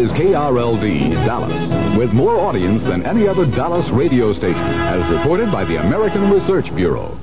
is KRLD, Dallas, with more audience than any other Dallas radio station, as reported by the American Research Bureau.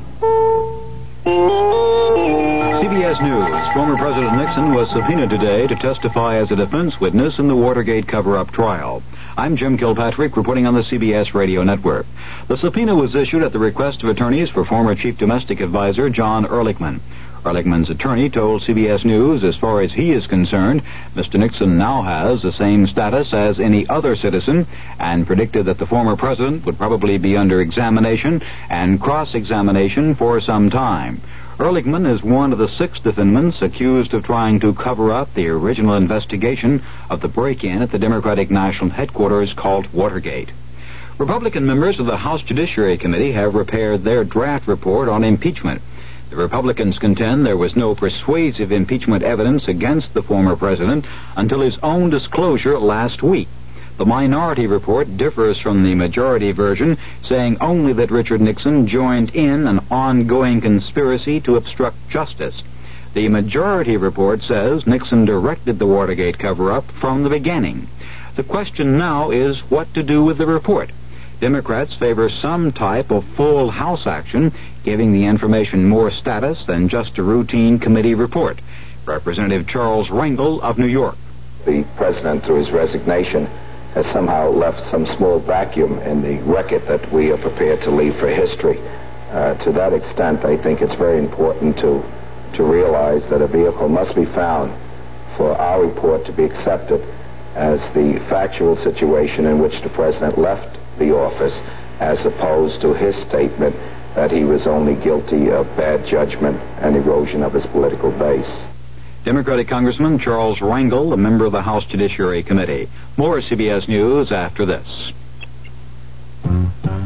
CBS News. Former President Nixon was subpoenaed today to testify as a defense witness in the Watergate cover-up trial. I'm Jim Kilpatrick reporting on the CBS radio network. The subpoena was issued at the request of attorneys for former Chief Domestic Advisor John Ehrlichman. Ehrlichman's attorney told CBS News, as far as he is concerned, Mr. Nixon now has the same status as any other citizen and predicted that the former president would probably be under examination and cross-examination for some time. Ehrlichman is one of the six defendants accused of trying to cover up the original investigation of the break-in at the Democratic National Headquarters called Watergate. Republican members of the House Judiciary Committee have prepared their draft report on impeachment. The Republicans contend there was no persuasive impeachment evidence against the former president until his own disclosure last week. The minority report differs from the majority version, saying only that Richard Nixon joined in an ongoing conspiracy to obstruct justice. The majority report says Nixon directed the Watergate cover-up from the beginning. The question now is what to do with the report. Democrats favor some type of full House action, giving the information more status than just a routine committee report. Representative Charles Rangel of New York. The president, through his resignation, has somehow left some small vacuum in the record that we are prepared to leave for history. Uh, to that extent, I think it's very important to, to realize that a vehicle must be found for our report to be accepted as the factual situation in which the president left the office as opposed to his statement that he was only guilty of bad judgment and erosion of his political base. Democratic Congressman Charles Rangel, a member of the House Judiciary Committee. More CBS News after this.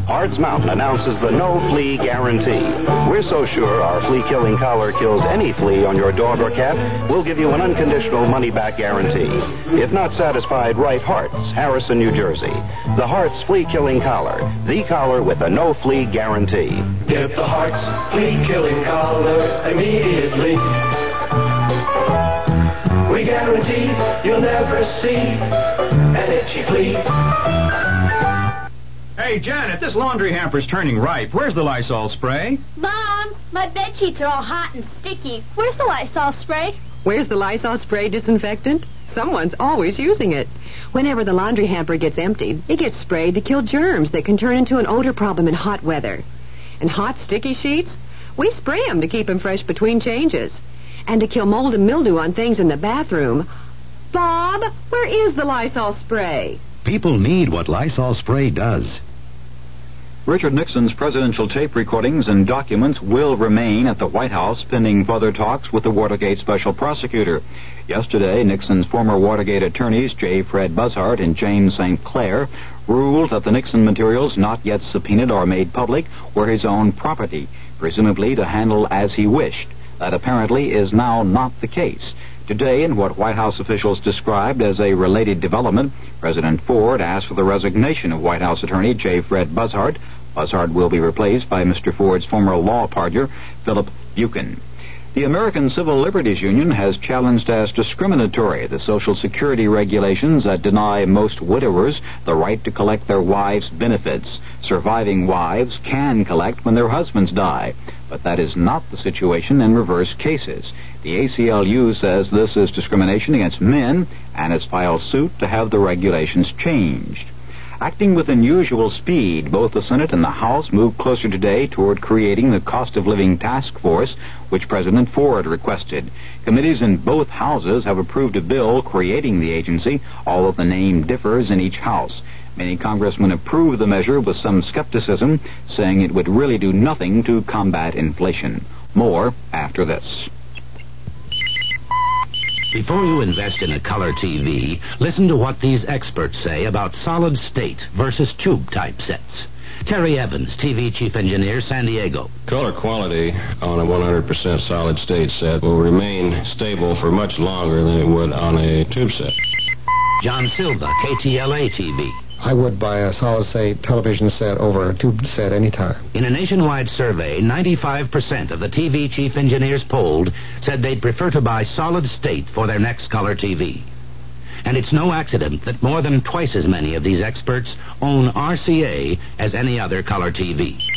Hartz Mountain announces the no flea guarantee. We're so sure our flea killing collar kills any flea on your dog or cat, we'll give you an unconditional money back guarantee. If not satisfied, write Hartz, Harrison, New Jersey. The Hartz flea killing collar, the collar with a no flea guarantee. Get the Hartz flea killing collar immediately. We guarantee you'll never see an itchy flea. Hey, Janet, this laundry hamper's turning ripe. Where's the Lysol spray? Mom, my bed sheets are all hot and sticky. Where's the Lysol spray? Where's the Lysol spray disinfectant? Someone's always using it. Whenever the laundry hamper gets emptied, it gets sprayed to kill germs that can turn into an odor problem in hot weather. And hot, sticky sheets? We spray 'em to keep 'em fresh between changes. And to kill mold and mildew on things in the bathroom. Bob, where is the Lysol spray? People need what Lysol spray does. Richard Nixon's presidential tape recordings and documents will remain at the White House pending further talks with the Watergate special prosecutor. Yesterday, Nixon's former Watergate attorneys, J. Fred Buzhardt and James St. Clair, ruled that the Nixon materials not yet subpoenaed or made public were his own property, presumably to handle as he wished. That apparently is now not the case. Today, in what White House officials described as a related development, President Ford asked for the resignation of White House attorney J. Fred Buzhardt. Buzhardt will be replaced by Mr. Ford's former law partner, Philip Buchen. The American Civil Liberties Union has challenged as discriminatory the Social Security regulations that deny most widowers the right to collect their wives' benefits. Surviving wives can collect when their husbands die, but that is not the situation in reverse cases. The ACLU says this is discrimination against men and has filed suit to have the regulations changed. Acting with unusual speed, both the Senate and the House moved closer today toward creating the cost of living task force, which President Ford requested. Committees in both houses have approved a bill creating the agency, although the name differs in each house. Many congressmen approved the measure with some skepticism, saying it would really do nothing to combat inflation. More after this. Before you invest in a color TV, listen to what these experts say about solid state versus tube type sets. Terry Evans, TV Chief Engineer, San Diego. Color quality on a 100% solid state set will remain stable for much longer than it would on a tube set. John Silva, KTLA TV. I would buy a solid state television set over a tube set anytime. In a nationwide survey, 95% of the TV chief engineers polled said they'd prefer to buy solid state for their next color TV. And it's no accident that more than twice as many of these experts own RCA as any other color TV.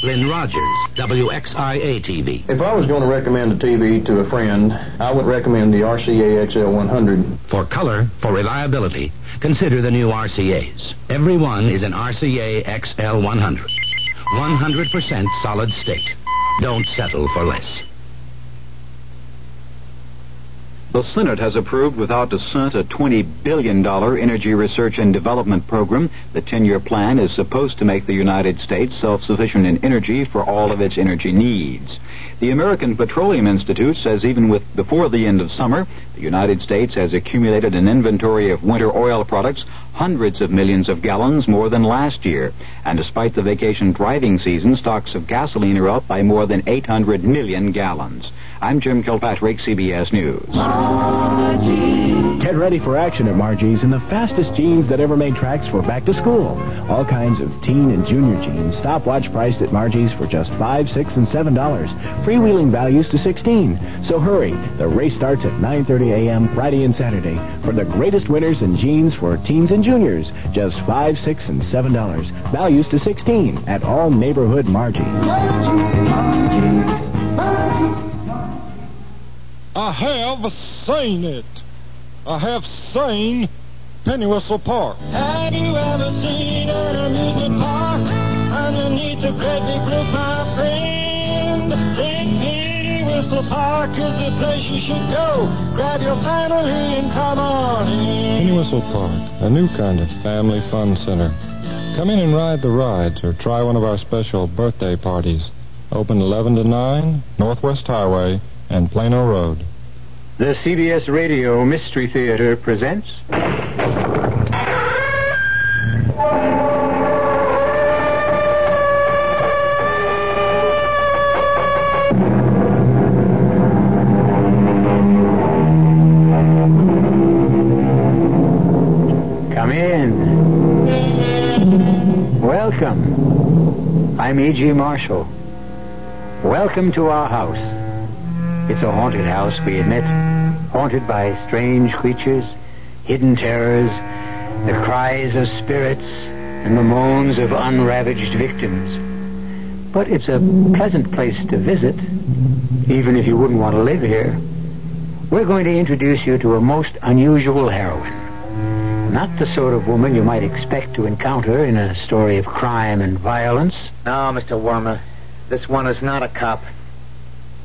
Lynn Rogers, WXIA TV. If I was going to recommend a TV to a friend, I would recommend the RCA XL100. For color, for reliability, consider the new RCAs. Every one is an RCA XL100. 100% solid state. Don't settle for less. The Senate has approved without dissent a $20 billion energy research and development program. The 10-year plan is supposed to make the United States self-sufficient in energy for all of its energy needs. The American Petroleum Institute says even with before the end of summer, the United States has accumulated an inventory of winter oil products hundreds of millions of gallons more than last year. And despite the vacation driving season, stocks of gasoline are up by more than 800 million gallons. I'm Jim Kilpatrick, CBS News. Get ready for action at Margie's in the fastest jeans that ever made tracks for back to school. All kinds of teen and junior jeans, stopwatch priced at Margie's for just five, six, and seven dollars. Freewheeling values to sixteen. So hurry. The race starts at 9:30 a.m. Friday and Saturday for the greatest winners in jeans for teens and juniors. Just five, six, and seven dollars. Values to sixteen at all neighborhood Margie's. I have seen it. I have seen Penny Whistle Park. Have you ever seen an amusement park underneath the great big blue my friend? Think Penny Whistle Park is the place you should go. Grab your family and come on in. Penny Whistle Park, a new kind of family fun center. Come in and ride the rides or try one of our special birthday parties. Open 11 to 9, Northwest Highway and Plano Road. The CBS Radio Mystery Theater presents. I'm E.G. Marshall. Welcome to our house. It's a haunted house, we admit. Haunted by strange creatures, hidden terrors, the cries of spirits, and the moans of unravaged victims. But it's a pleasant place to visit, even if you wouldn't want to live here. We're going to introduce you to a most unusual heroine. Not the sort of woman you might expect to encounter in a story of crime and violence. No, Mr. Wormer. This one is not a cop.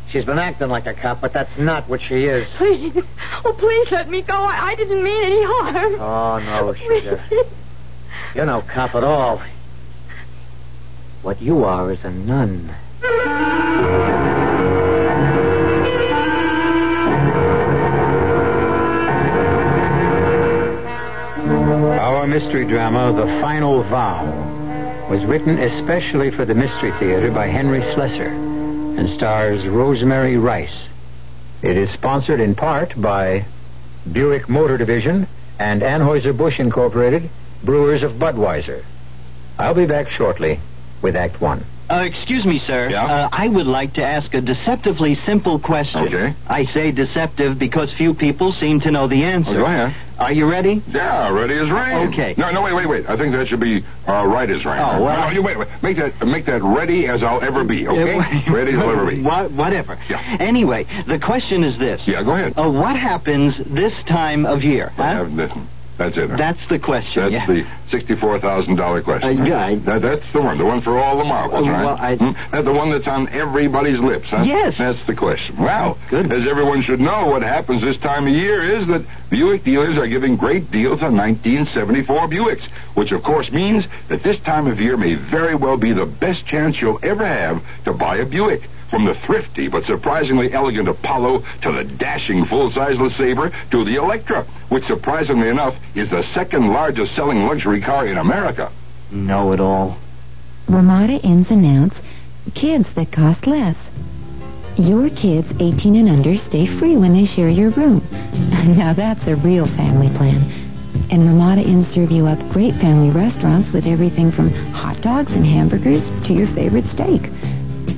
She's been acting like a cop, but that's not what she is. Please. Oh, please let me go. I, I didn't mean any harm. Oh, no, sugar. You're no cop at all. What you are is a nun. Mystery drama, The Final Vow, was written especially for the Mystery Theater by Henry Slesar and stars Rosemary Rice. It is sponsored in part by Buick Motor Division and Anheuser-Busch Incorporated, brewers of Budweiser. I'll be back shortly with Act One. Uh, excuse me, sir. Yeah? Uh, I would like to ask a deceptively simple question. Okay. I say deceptive because few people seem to know the answer. Oh, go ahead. Are you ready? Yeah, ready as rain. Okay. No, no, wait, wait, wait. I think that should be uh, right as rain. Oh, well. No, you wait, wait. Make that, make that ready as I'll ever be, okay? ready as I'll ever be. What, whatever. Yeah. Anyway, the question is this. Yeah, go ahead. Uh, what happens this time of year? Huh? That's it. Huh? That's the question. That's yeah. the sixty-four thousand dollar question. Uh, yeah, I... that, that's the one. The one for all the marbles, Uh, right? well, I- Hmm? That's the one that's on everybody's lips, huh? Yes. That's the question. Well, Good. as everyone should know, what happens this time of year is that Buick dealers are giving great deals on 1974 Buicks, which of course means that this time of year may very well be the best chance you'll ever have to buy a Buick. From the thrifty but surprisingly elegant Apollo to the dashing full-size LeSabre to the Electra, which surprisingly enough is the second largest selling luxury car in America. Know it all. Ramada Inns announce kids that cost less. Your kids 18 and under stay free when they share your room. Now that's a real family plan. And Ramada Inns serve you up great family restaurants with everything from hot dogs and hamburgers to your favorite steak.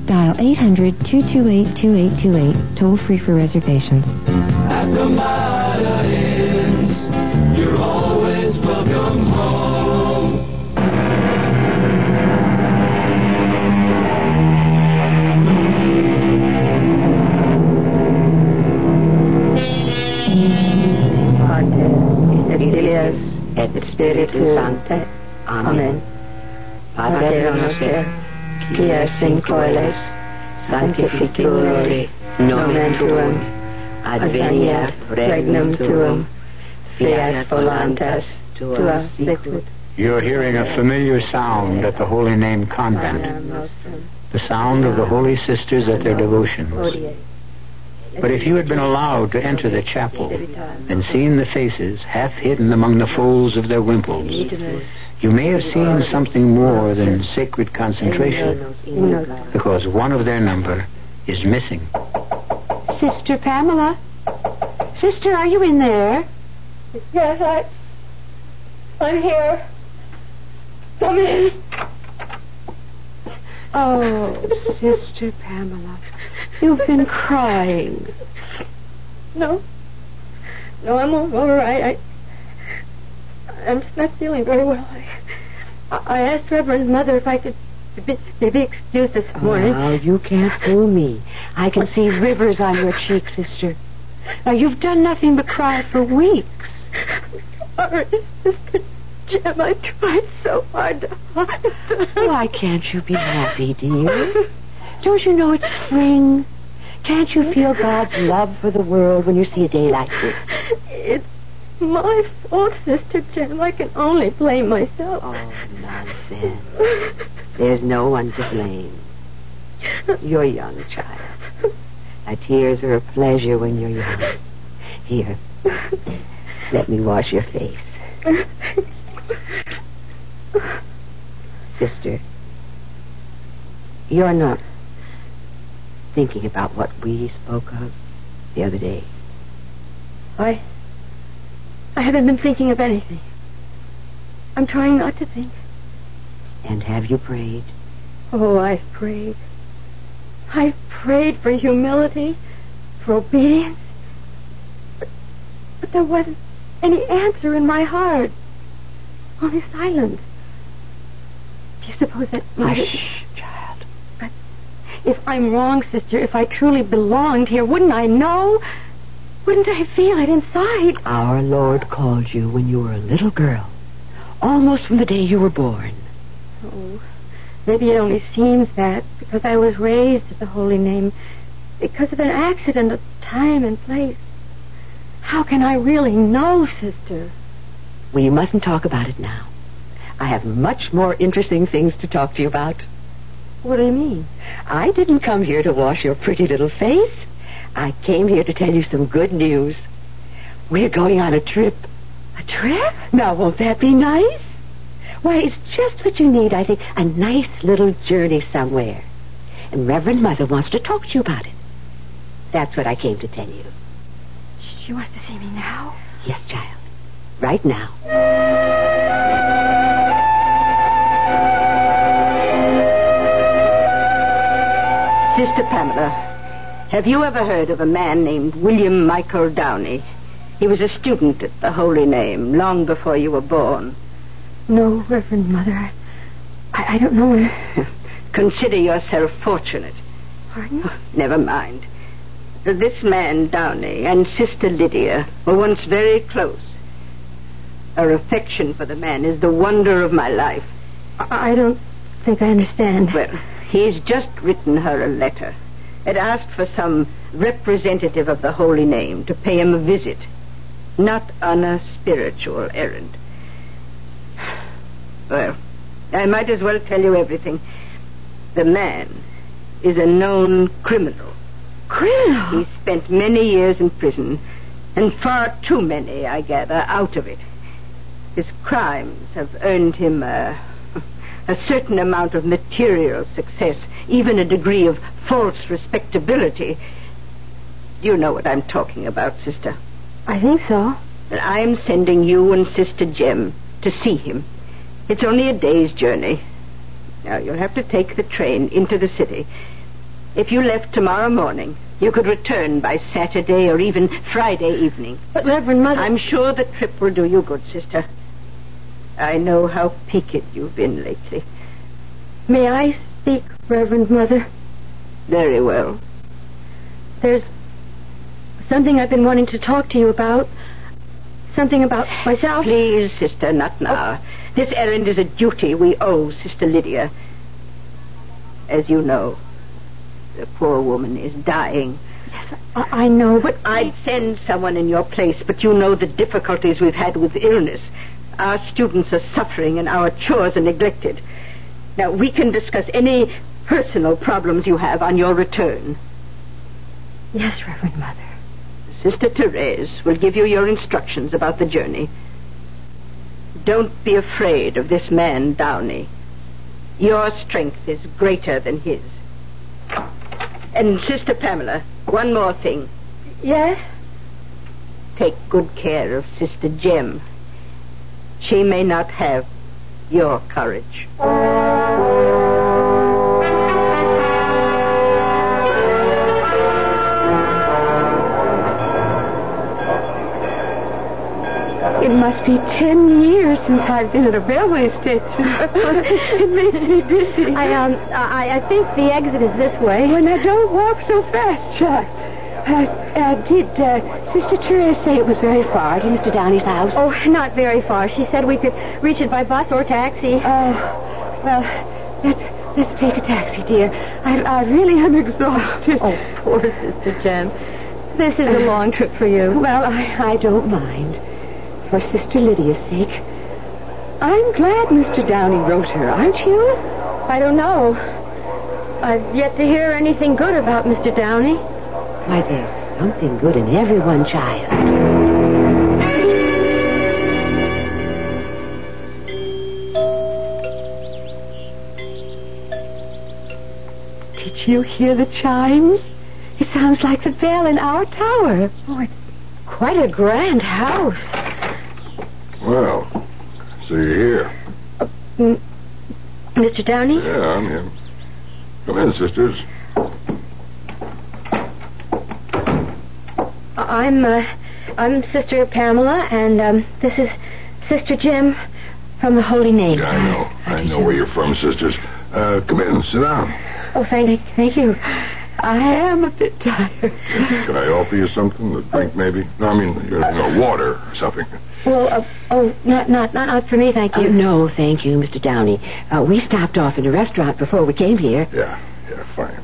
Dial 800-228-2828, toll free for reservations. At Ramada Inns, you're always welcome home. et Sancte. Amen. Amen. Pater noster, qui es in caelis, nomen tuum, adveniat regnum tuum, fiat voluntas tua sicut. You're hearing a familiar sound at the Holy Name Convent, the sound of the Holy Sisters at their devotions. But if you had been allowed to enter the chapel and seen the faces half hidden among the folds of their wimples, you may have seen something more than sacred concentration, because one of their number is missing. Sister Pamela? Sister, are you in there? Yes, I. I'm here. Come in. Oh, Sister Pamela, you've been crying. No. No, I'm all, all right. I, I'm just not feeling very well. I, I asked Reverend Mother if I could be, be excused this morning. Oh, you can't fool me. I can see rivers on your cheeks, sister. Now, you've done nothing but cry for weeks. Sorry, Sister Jim, I tried so hard to hide. Why can't you be happy, dear? Don't you know it's spring? Can't you feel God's love for the world when you see a day like this? It's my fault, Sister Jim. I can only blame myself. Oh, nonsense. There's no one to blame. You're young, child. Now, tears are a pleasure when you're young. Here, let me wash your face. Sister, you're not thinking about what we spoke of the other day. I. I haven't been thinking of anything. I'm trying not to think. And have you prayed? Oh, I've prayed. I've prayed for humility, for obedience. But, but there wasn't any answer in my heart. Only silence. Do you suppose that might... Hush, child. But if I'm wrong, sister, if I truly belonged here, wouldn't I know? Wouldn't I feel it inside? Our Lord called you when you were a little girl. Almost from the day you were born. Oh, maybe it only seems that because I was raised at the holy name, because of an accident of time and place. How can I really know, sister? We mustn't talk about it now. I have much more interesting things to talk to you about. What do you mean? I didn't come here to wash your pretty little face. I came here to tell you some good news. We're going on a trip. A trip? Now, won't that be nice? Why, it's just what you need, I think. A nice little journey somewhere. And Reverend Mother wants to talk to you about it. That's what I came to tell you. She wants to see me now? Yes, child. Right now. Sister Pamela, have you ever heard of a man named William Michael Downey? He was a student at the Holy Name long before you were born. No, Reverend Mother. I, I don't know. Consider yourself fortunate. Pardon? Never mind. This man, Downey, and Sister Lydia were once very close. Her affection for the man is the wonder of my life. I, I don't think I understand. Well, he's just written her a letter. It asked for some representative of the Holy Name to pay him a visit, not on a spiritual errand. Well, I might as well tell you everything. The man is a known criminal. Criminal? He spent many years in prison, and far too many, I gather, out of it. His crimes have earned him a, a certain amount of material success, even a degree of false respectability. You know what I'm talking about, sister. I think so. And I'm sending you and Sister Jem to see him. It's only a day's journey. Now, you'll have to take the train into the city. If you left tomorrow morning, you could return by Saturday or even Friday evening. But, Reverend Mother... I'm sure the trip will do you good, sister. I know how peaked you've been lately. May I speak, Reverend Mother? Very well. There's something I've been wanting to talk to you about. something about myself? Please, sister, not oh. now. This errand is a duty we owe Sister Lydia. As you know, the poor woman is dying. I, I know, but I'd send someone in your place, but you know the difficulties we've had with illness. Our students are suffering and our chores are neglected. Now, we can discuss any personal problems you have on your return. Yes, Reverend Mother. Sister Therese will give you your instructions about the journey. Don't be afraid of this man, Downey. Your strength is greater than his. And Sister Pamela, one more thing. Yes? Take good care of Sister Jem. She may not have your courage. It must be ten years since I've been at a railway station. it makes me dizzy. I um, I, I think the exit is this way. Well, now don't walk so fast, Chuck. Uh, uh, did uh, Sister Therese say it was very far to Mr. Downey's house? Oh, not very far. She said we could reach it by bus or taxi. Oh, well, let's let's take a taxi, dear. I, I really am exhausted. Oh, poor Sister Jen. This is a long trip for you. Well, I, I don't mind. For Sister Lydia's sake. I'm glad Mr. Downey wrote her, aren't you? I don't know. I've yet to hear anything good about Mr. Downey. Why, there's something good in everyone, child. Did you hear the chimes? It sounds like the bell in our tower. Oh, it's quite a grand house. Well, so you're here. Mm, Mr. Downey? Yeah, I'm here. Come in, sisters. I'm, uh, I'm Sister Pamela, and um, this is Sister Jim from the Holy Name. Yeah, I know. I know where you're from, sisters. Uh, come in, sit down. Oh, thank, thank you. I am a bit tired. Can I offer you something to drink, maybe? No, I mean, you know, water or something. Well, uh, oh, not, not, not, not for me, thank you. no, thank you, Mr. Downey. Uh, we stopped off in a restaurant before we came here. Yeah, yeah, fine.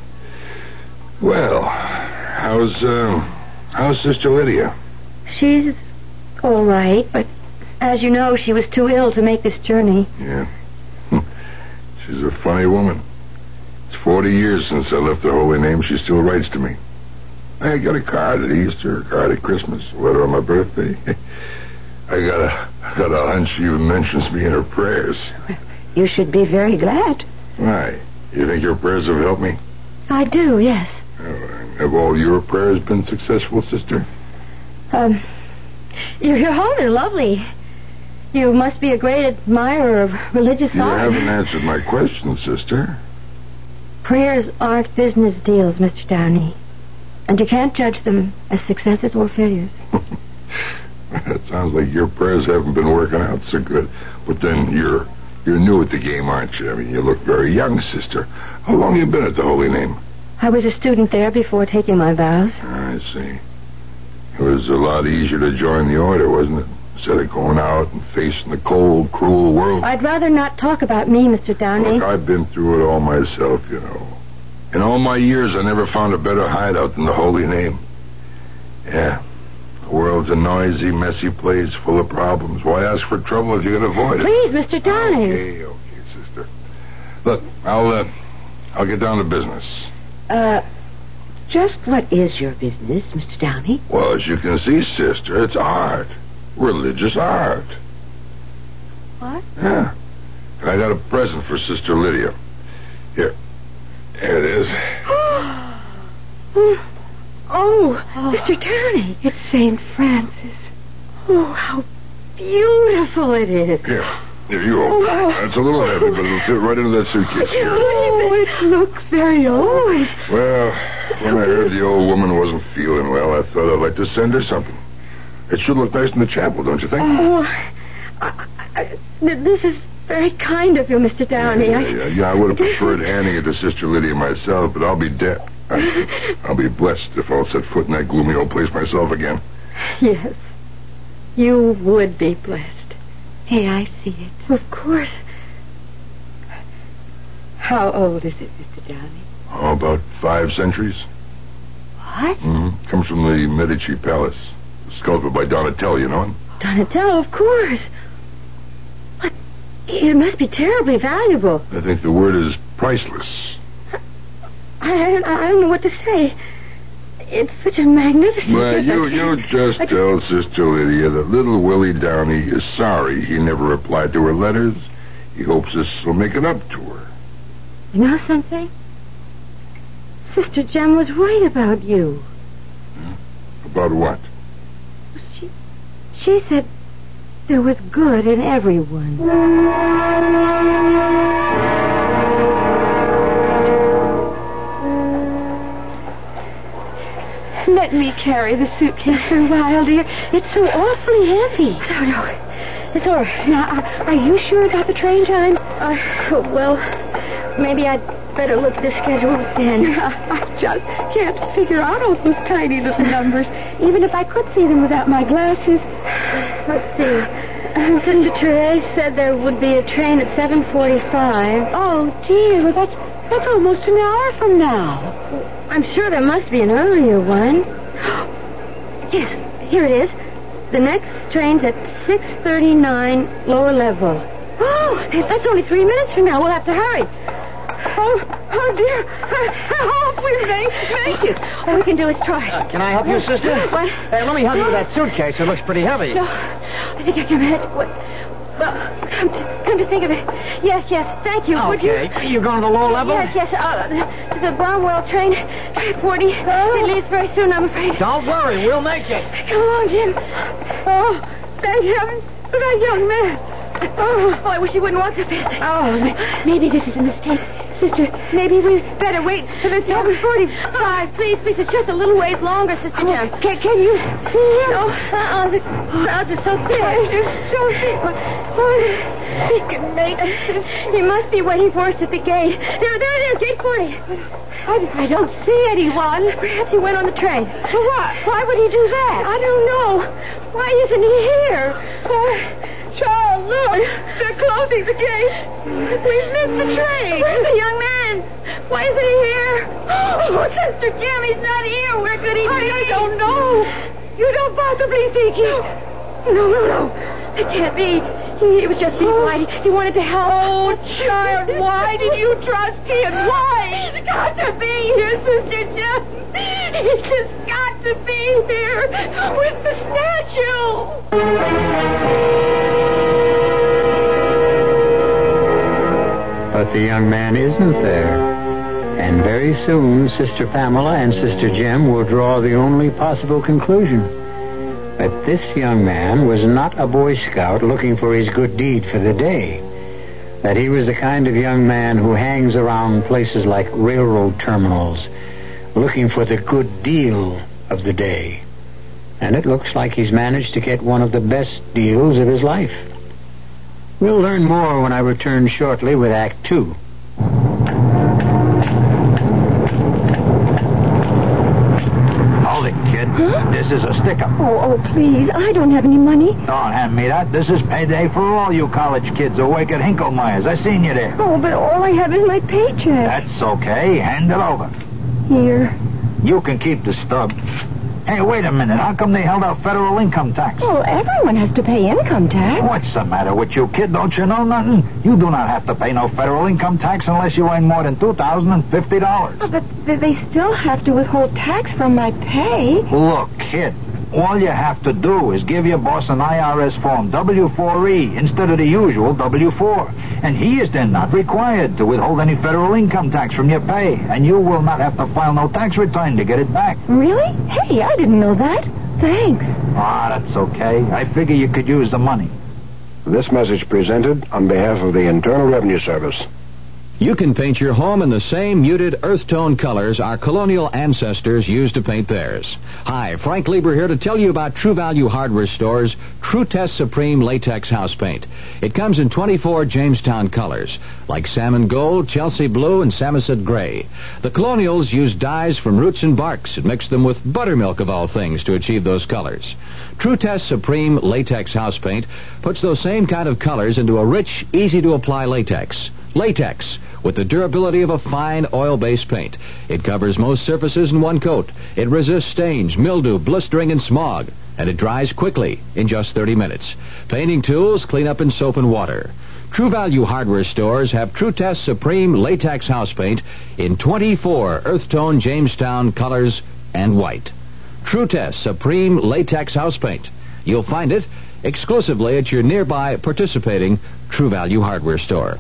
Well, how's, uh, how's Sister Lydia? She's all right, but as you know, she was too ill to make this journey. Yeah. Hmm. She's a funny woman. It's 40 years since I left the Holy Name. She still writes to me. I got a card at Easter, a card at Christmas, a letter on my birthday. I got a, I got a hunch she even mentions me in her prayers. You should be very glad. Why? You think your prayers have helped me? I do, yes. Have all your prayers been successful, sister? Um, your, your home is lovely. You must be a great admirer of religious You art. haven't answered my question, sister. Prayers aren't business deals, Mr. Downey. And you can't judge them as successes or failures. It sounds like your prayers haven't been working out so good. But then you're you're new at the game, aren't you? I mean, you look very young, sister. How long you been at the Holy Name? I was a student there before taking my vows. I see. It was a lot easier to join the order, wasn't it? Instead of going out and facing the cold, cruel world. I'd rather not talk about me, Mr. Downey. Look, I've been through it all myself, you know. In all my years, I never found a better hideout than the Holy Name. Yeah. The world's a noisy, messy place full of problems. Why ask for trouble if you can avoid it? Please, Mr. Downey. Okay, okay, sister. Look, I'll, uh, I'll get down to business. Uh, just what is your business, Mr. Downey? Well, as you can see, sister, it's art. Religious art. What? Yeah. And I got a present for Sister Lydia. Here. Here it is. Oh, Mr. Downey. It's St. Francis. Oh, how beautiful it is. Here. Here, you open it. Oh. It's a little heavy, but it'll fit right into that suitcase here. Oh, it looks very old. Well, when I heard the old woman wasn't feeling well, I thought I'd like to send her something. It should look nice in the chapel, don't you think? Oh, I, I, this is very kind of you, Mr. Downey. Yeah, I- yeah, yeah, I would have preferred handing it to Sister Lydia myself, but I'll be dead. I, I'll be blessed if I'll set foot in that gloomy old place myself again. Yes. You would be blessed. Hey, I see it. Of course. How old is it, Mr. Downey? Oh, about five centuries. What? Mm-hmm. Comes from the Medici Palace. Sculpted by Donatello, you know him? Donatello, of course. But it must be terribly valuable. I think the word is priceless. I, I don't know what to say. It's such a magnificent... Well, you, you just tell Sister Lydia that little Willie Downey is sorry he never replied to her letters. He hopes this will make it up to her. You know something? Sister Jem was right about you. About what? She, she said there was good in everyone. Let me carry the suitcase for a while, dear. It's so awfully heavy. No, no. It's all right. Now, are, are you sure about the train time? Uh, well, maybe I'd better look at the schedule again. I just can't figure out all those tiny little numbers, even if I could see them without my glasses. Let's see. Sister Therese said there would be a train at 7.45. Oh, dear. Well, that's, that's almost an hour from now. I'm sure there must be an earlier one. Yes, here it is. The next train's at 6.39 lower level. Oh, that's only three minutes from now. We'll have to hurry. Oh, oh dear. I hope we make, make it. All we can do is try. Uh, can I help you, sister? What? Hey, let me help you with that suitcase. It looks pretty heavy. No, I think I can manage. What? Well, come to, come to think of it. Yes, yes, thank you. Would you? Okay. You're going to the lower level? Yes, yes. Uh, the Barnwell train, 40. It leaves very soon, I'm afraid. Don't worry. We'll make it. Come along, Jim. Oh, thank heavens for that young man. Oh, oh I wish he wouldn't walk so fast. Oh, maybe this is a mistake. Sister, maybe we better wait for the 745. Ah, please, please, it's just a little ways longer, Sister oh, Jem. Can, can you see him? No, uh-uh, the crowds are so thick. It's so thick. Oh, he can make it. He must be waiting for us at the gate. There, there it is, gate 40. I, I don't see anyone. Perhaps he went on the train. For what? Why would he do that? I don't know. Why isn't he here? Oh, Charles, look! They're closing the gate. We've missed the train. Where's the young man? Why isn't he here? Oh, Sister Jim, he's not here. Where could he I, be? I don't know. You don't possibly think he... No, no, no. No. It can't be. He, he was just being polite. He, he wanted to help. Oh, child, why did you trust him? Why? He's got to be here, Sister Jim. He's just got to be here with the statue. But the young man isn't there. And very soon, Sister Pamela and Sister Jem will draw the only possible conclusion that this young man was not a Boy Scout looking for his good deed for the day. That he was the kind of young man who hangs around places like railroad terminals looking for the good deal of the day. And it looks like he's managed to get one of the best deals of his life. We'll learn more when I return shortly with Act Two. This is a stick-up. Oh, oh, please. I don't have any money. Don't hand me that. This is payday for all you college kids work at Hinklemeyer's. I seen you there. Oh, but all I have is my paycheck. That's okay. Hand it over. Here. You can keep the stub. Hey, wait a minute. How come they held out federal income tax? Well, everyone has to pay income tax. What's the matter with you, kid? Don't you know nothing? You do not have to pay no federal income tax unless you earn more than $2,050. Oh, but they still have to withhold tax from my pay. Look, kid. All you have to do is give your boss an IRS form W4E instead of the usual W4. And he is then not required to withhold any federal income tax from your pay. And you will not have to file no tax return to get it back. Really? Hey, I didn't know that. Thanks. Ah, that's okay. I figure you could use the money. This message presented on behalf of the Internal Revenue Service. You can paint your home in the same muted earth tone colors our colonial ancestors used to paint theirs. Hi, Frank Lieber here to tell you about True Value Hardware Store's Tru-Test Supreme Latex House Paint. It comes in 24 Jamestown colors, like salmon gold, Chelsea blue, and Samoset gray. The colonials used dyes from roots and barks and mixed them with buttermilk of all things to achieve those colors. Tru-Test Supreme Latex House Paint puts those same kind of colors into a rich, easy-to-apply latex. Latex, with the durability of a fine oil-based paint. It covers most surfaces in one coat. It resists stains, mildew, blistering, and smog. And it dries quickly, in just 30 minutes. Painting tools clean up in soap and water. True Value hardware stores have Tru-Test Supreme Latex House Paint in 24 earth tone Jamestown colors and white. Tru-Test Supreme Latex House Paint. You'll find it exclusively at your nearby participating True Value hardware store.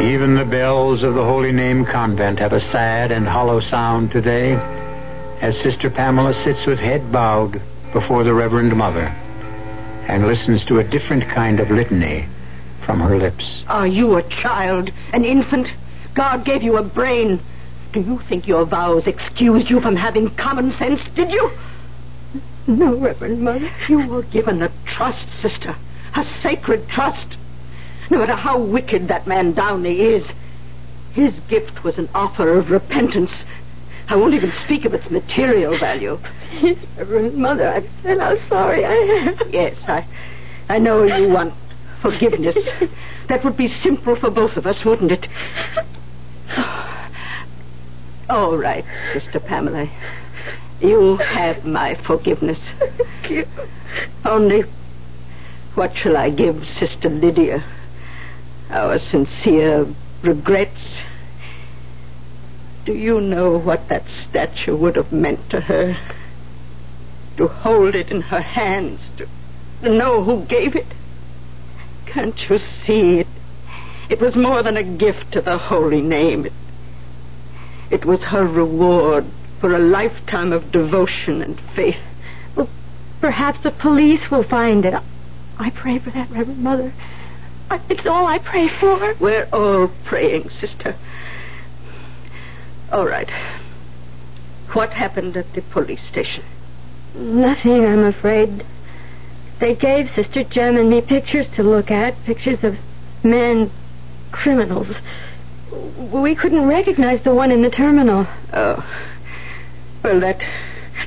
Even the bells of the Holy Name Convent have a sad and hollow sound today as Sister Pamela sits with head bowed before the Reverend Mother and listens to a different kind of litany from her lips. Are you a child, an infant? God gave you a brain. Do you think your vows excused you from having common sense, did you? No, Reverend Mother. You were given a trust, sister. A sacred trust. No matter how wicked that man Downey is, his gift was an offer of repentance. I won't even speak of its material value. Please, Reverend Mother, I've said how sorry I am. Yes, I, I know you want forgiveness. that would be simple for both of us, wouldn't it? All right, Sister Pamela. You have my forgiveness. Only, what shall I give Sister Lydia? Our sincere regrets. Do you know what that statue would have meant to her? To hold it in her hands, to, know who gave it? Can't you see it? It was more than a gift to the holy name. It, it was her reward for a lifetime of devotion and faith. Well, perhaps the police will find it. I pray for that, Reverend Mother. It's all I pray for. We're all praying, sister. All right. What happened at the police station? Nothing, I'm afraid. They gave Sister Jem and me pictures to look at, pictures of men, criminals. We couldn't recognize the one in the terminal. Oh. Well, that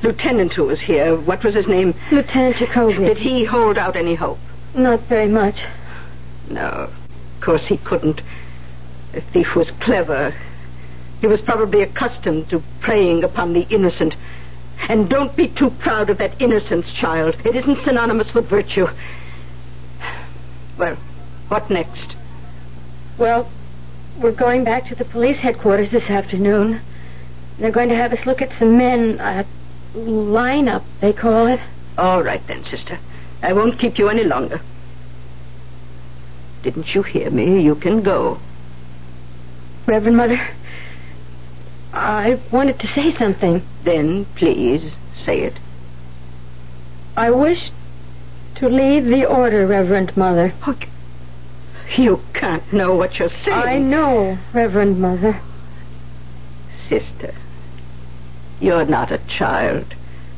lieutenant who was here, what was his name? Lieutenant Jacoby. Did he hold out any hope? Not very much. No. Of course he couldn't. The thief was clever. He was probably accustomed to preying upon the innocent. And don't be too proud of that innocence, child. It isn't synonymous with virtue. Well, what next? Well, we're going back to the police headquarters this afternoon. They're going to have us look at some men, uh, lineup, they call it. All right then, sister. I won't keep you any longer. Didn't you hear me? You can go. Reverend Mother, I wanted to say something. Then, please, say it. I wish to leave the order, Reverend Mother. Oh, you can't know what you're saying. I know, Reverend Mother. Sister, you're not a child.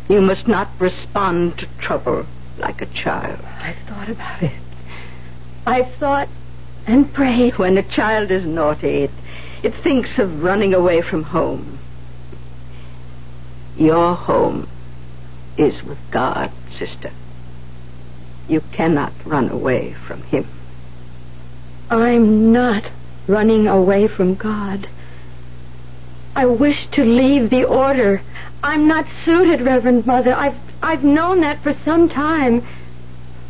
You must not respond to trouble like a child. I've thought about it. I've thought and prayed. When a child is naughty, it, it thinks of running away from home. Your home is with God, sister. You cannot run away from Him. I'm not running away from God. I wish to leave the order. I'm not suited, Reverend Mother. I've I've known that for some time.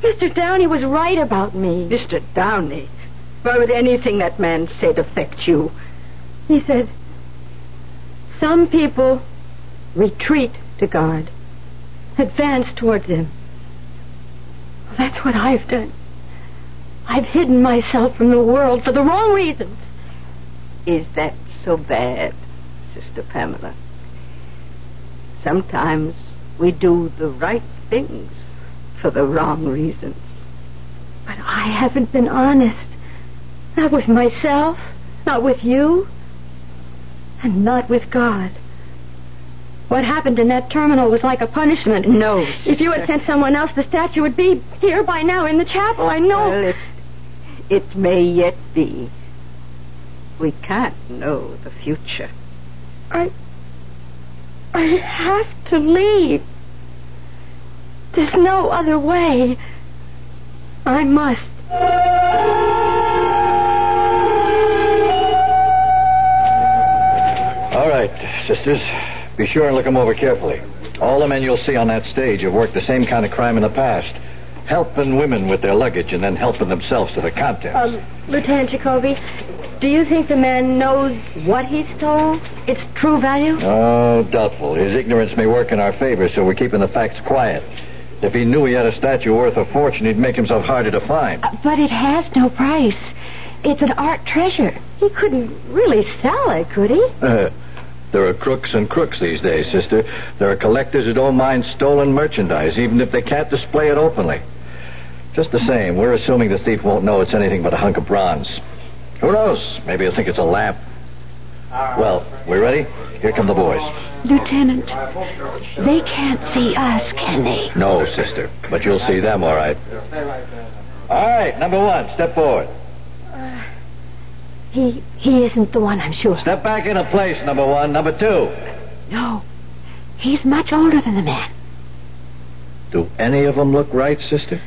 Mr. Downey was right about me. Mr. Downey? Why would anything that man said affect you? He said, Some people retreat to God, advance towards Him. Well, that's what I've done. I've hidden myself from the world for the wrong reasons. Is that so bad, Sister Pamela? Sometimes we do the right things for the wrong reasons. But I haven't been honest. Not with myself, not with you, and not with God. What happened in that terminal was like a punishment. No, If you had sent someone else, the statue would be here by now in the chapel. I know. Well, it, it may yet be. We can't know the future. I. I have to leave. There's no other way. I must. All right, sisters. Be sure and look them over carefully. All the men you'll see on that stage have worked the same kind of crime in the past. Helping women with their luggage and then helping themselves to the contents. Um, Lieutenant Jacoby, do you think the man knows what he stole? Its true value? Oh, doubtful. His ignorance may work in our favor, so we're keeping the facts quiet. If he knew he had a statue worth a fortune, he'd make himself harder to find. But it has no price. It's an art treasure. He couldn't really sell it, could he? Uh, there are crooks and crooks these days, sister. There are collectors who don't mind stolen merchandise, even if they can't display it openly. Just the same, we're assuming the thief won't know it's anything but a hunk of bronze. Who knows? Maybe he'll think it's a lamp. Well, we ready? Here come the boys. Lieutenant, they can't see us, can they? No, sister, but you'll see them, all right. All right, number one, step forward. Uh, he he isn't the one, I'm sure. Step back into place, number one. Number two. No. He's much older than the man. Do any of them look right, sister?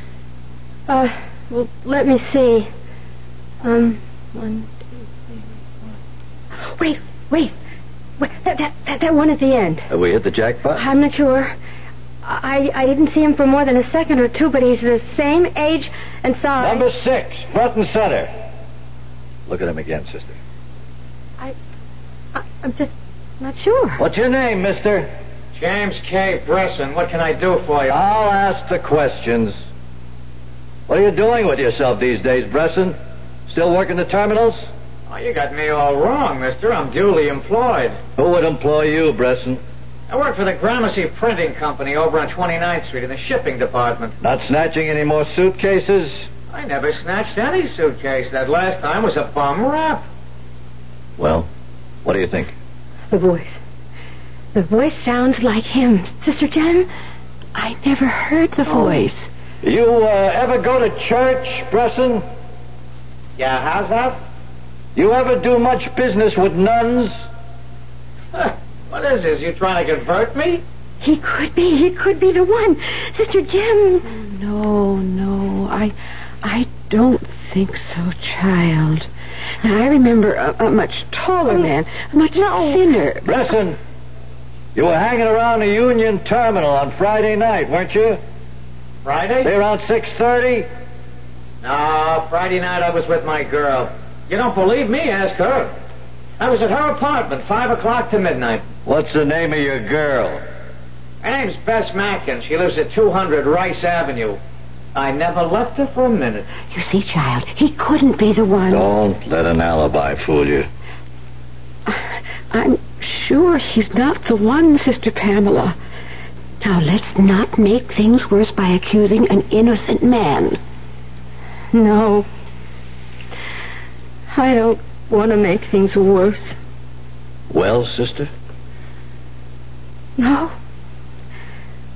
Uh, well, let me see. Um, one, two, three, four. Wait, wait. Wait, that, that, that, that one at the end. Have we hit the jackpot? I'm not sure. I, I didn't see him for more than a second or two, but he's the same age and size. Number six, front and center. Look at him again, sister. I, I'm just not sure. What's your name, mister? James K. Bresson. What can I do for you? I'll ask the questions. What are you doing with yourself these days, Bresson? Still working the terminals? Oh, you got me all wrong, mister. I'm duly employed. Who would employ you, Bresson? I work for the Gramercy Printing Company over on 29th Street in the shipping department. Not snatching any more suitcases? I never snatched any suitcase. That last time was a bum rap. Well, what do you think? The voice. The voice sounds like him. Sister Jem, I never heard the oh. voice. You uh, ever go to church, Bresson? Yeah, how's that? You ever do much business with nuns? What is this? You trying to convert me? He could be. He could be the one. Sister Jem. No, no. I, I don't think so, child. Now, I remember a, a much taller man, a much thinner. Bresson, you were hanging around the Union Terminal on Friday night, weren't you? Friday? Say around 6.30? No, Friday night I was with my girl. You don't believe me? Ask her. I was at her apartment, 5 o'clock to midnight. What's the name of your girl? Her name's Bess Mackin. She lives at 200 Rice Avenue. I never left her for a minute. You see, child, he couldn't be the one. Don't let an alibi fool you. I'm sure he's not the one, Sister Pamela. Now, let's not make things worse by accusing an innocent man. No. I don't want to make things worse. Well, sister? No.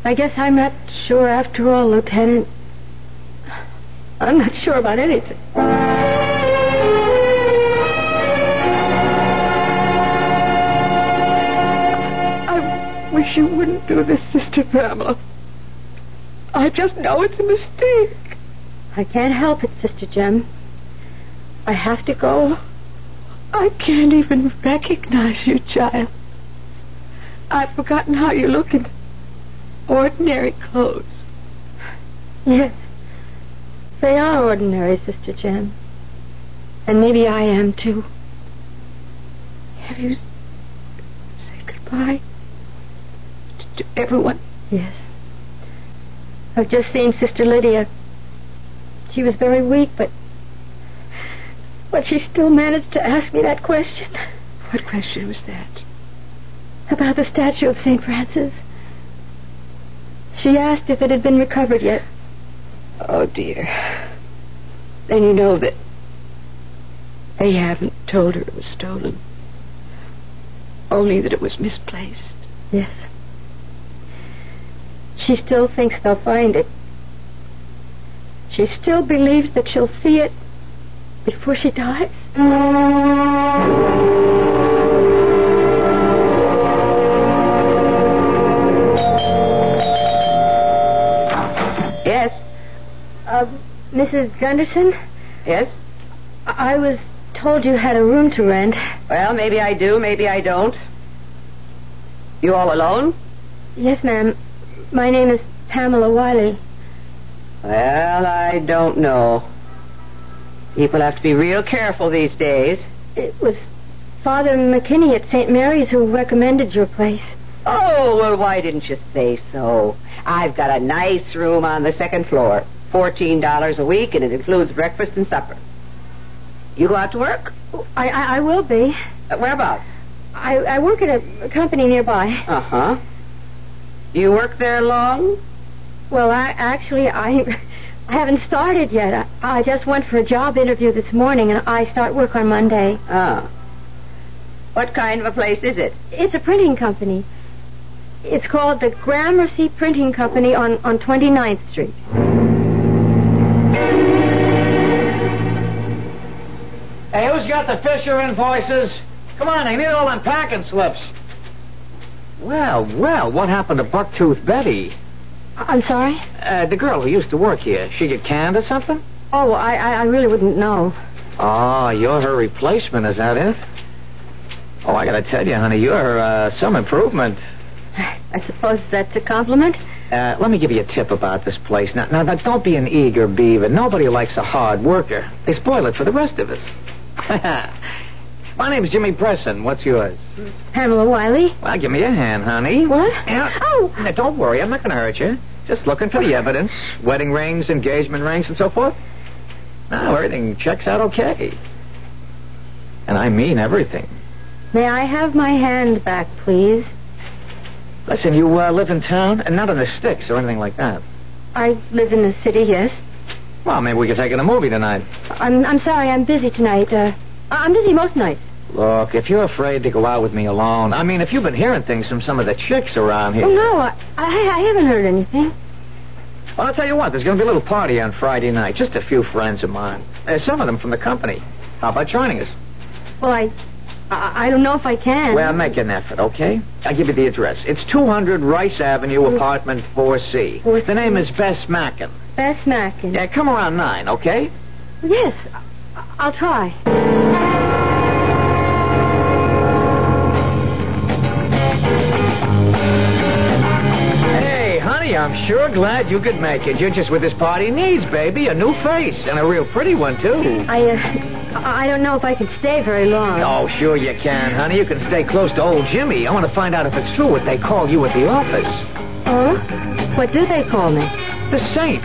I guess I'm not sure after all, Lieutenant. I'm not sure about anything. Wish you wouldn't do this, Sister Pamela. I just know it's a mistake. I can't help it, Sister Jem. I have to go. I can't even recognize you, child. I've forgotten how you look in ordinary clothes. Yes. They are ordinary, Sister Jem. And maybe I am, too. Have you said goodbye to, everyone? Yes. I've just seen Sister Lydia. She was very weak, but... But she still managed to ask me that question. What question was that? About the statue of St. Francis. She asked if it had been recovered yet. Oh, dear. Then you know that they haven't told her it was stolen. Only that it was misplaced. Yes. She still thinks they'll find it. She still believes that she'll see it before she dies. Yes. Uh, Mrs. Gunderson? Yes? I-, I was told you had a room to rent. Well, maybe I do, maybe I don't. You all alone? Yes, ma'am. My name is Pamela Wiley. Well, I don't know. People have to be real careful these days. It was Father McKinney at St. Mary's who recommended your place. Oh, well, why didn't you say so? I've got a nice room on the second floor. Fourteen dollars a week, and it includes breakfast and supper. You go out to work? I I, I will be. Uh, whereabouts? I, I work at a company nearby. Uh huh. You work there long? Well, I actually I I haven't started yet. I, I just went for a job interview this morning, and I start work on Monday. Ah. What kind of a place is it? It's a printing company. It's called the Gramercy Printing Company on, on 29th Street. Hey, who's got the Fisher invoices? Come on, I need all them packing slips. Well, well, what happened to Bucktooth Betty? I'm sorry? Uh, the girl who used to work here. She get canned or something? Oh, I, I, I really wouldn't know. Oh, you're her replacement, is that it? Oh, I gotta tell you, honey, you're uh, some improvement. I suppose that's a compliment? Uh, let me give you a tip about this place. Now, now, now, don't be an eager beaver. Nobody likes a hard worker. They spoil it for the rest of us. My name's Jimmy Bresson. What's yours? Pamela Wiley. Well, give me a hand, honey. What? Yeah. Oh! Now, don't worry. I'm not going to hurt you. Just looking for the evidence. Wedding rings, engagement rings, and so forth. Now, everything checks out okay. And I mean everything. May I have my hand back, please? Listen, you uh, live in town and not in the sticks or anything like that. I live in the city, yes. Well, maybe we could take in a movie tonight. I'm I'm sorry, I'm busy tonight. Uh, I'm busy most nights. Look, if you're afraid to go out with me alone, I mean, if you've been hearing things from some of the chicks around here. Oh, no, I, I, I haven't heard anything. Well, I'll tell you what, there's going to be a little party on Friday night. Just a few friends of mine. Uh, some of them from the company. How about joining us? Well, I, I, I don't know if I can. Well, make an effort, okay? I'll give you the address. It's 200 Rice Avenue, apartment 4C. 4C. The name is Bess Mackin. Bess Mackin. Yeah, come around 9, okay? Yes, I'll try. Sure glad you could make it. You're just what this party needs, baby. A new face, and a real pretty one, too. I, uh, I don't know if I can stay very long. Oh, sure you can, honey. You can stay close to old Jimmy. I want to find out if it's true what they call you at the office. Oh? What do they call me? The Saint.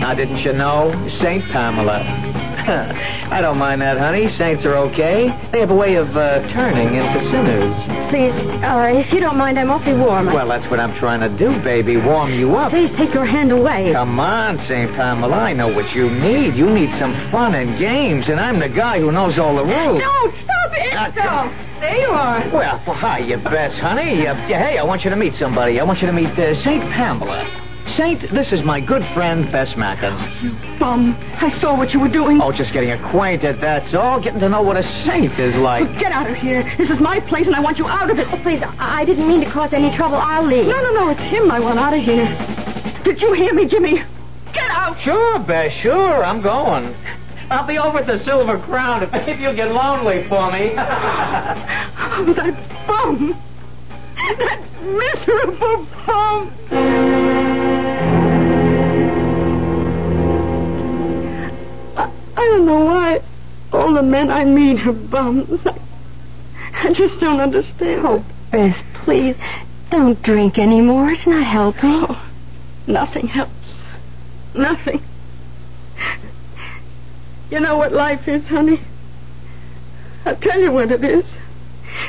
Now, didn't you know? Saint Pamela. I don't mind that, honey. Saints are okay. They have a way of uh, turning into sinners. Please, uh, if you don't mind, I'm awfully warm. Well, that's what I'm trying to do, baby. Warm you up. Please take your hand away. Come on, St. Pamela. I know what you need. You need some fun and games, and I'm the guy who knows all the rules. Don't stop it! Uh, Stop. There you are. Well, well, hi, you best, honey. Uh, hey, I want you to meet somebody. I want you to meet uh, St. Pamela. Saint, this is my good friend, Bess Mackin. Bum, I saw what you were doing. Oh, just getting acquainted, that's all. Getting to know what a saint is like. Get out of here. This is my place, and I want you out of it. Oh, please, I, I didn't mean to cause any trouble. I'll leave. No, no, no. It's him I want out of here. Did you hear me, Jimmy? Get out. Sure, Bess, sure. I'm going. I'll be over at the Silver Crown if, if you get lonely for me. Oh, that bum. That miserable bum. Don't know why all the men I meet are bums. I, I just don't understand. Oh, Bess, please, don't drink anymore. It's not helping. Oh, nothing helps. Nothing. You know what life is, honey? I'll tell you what it is.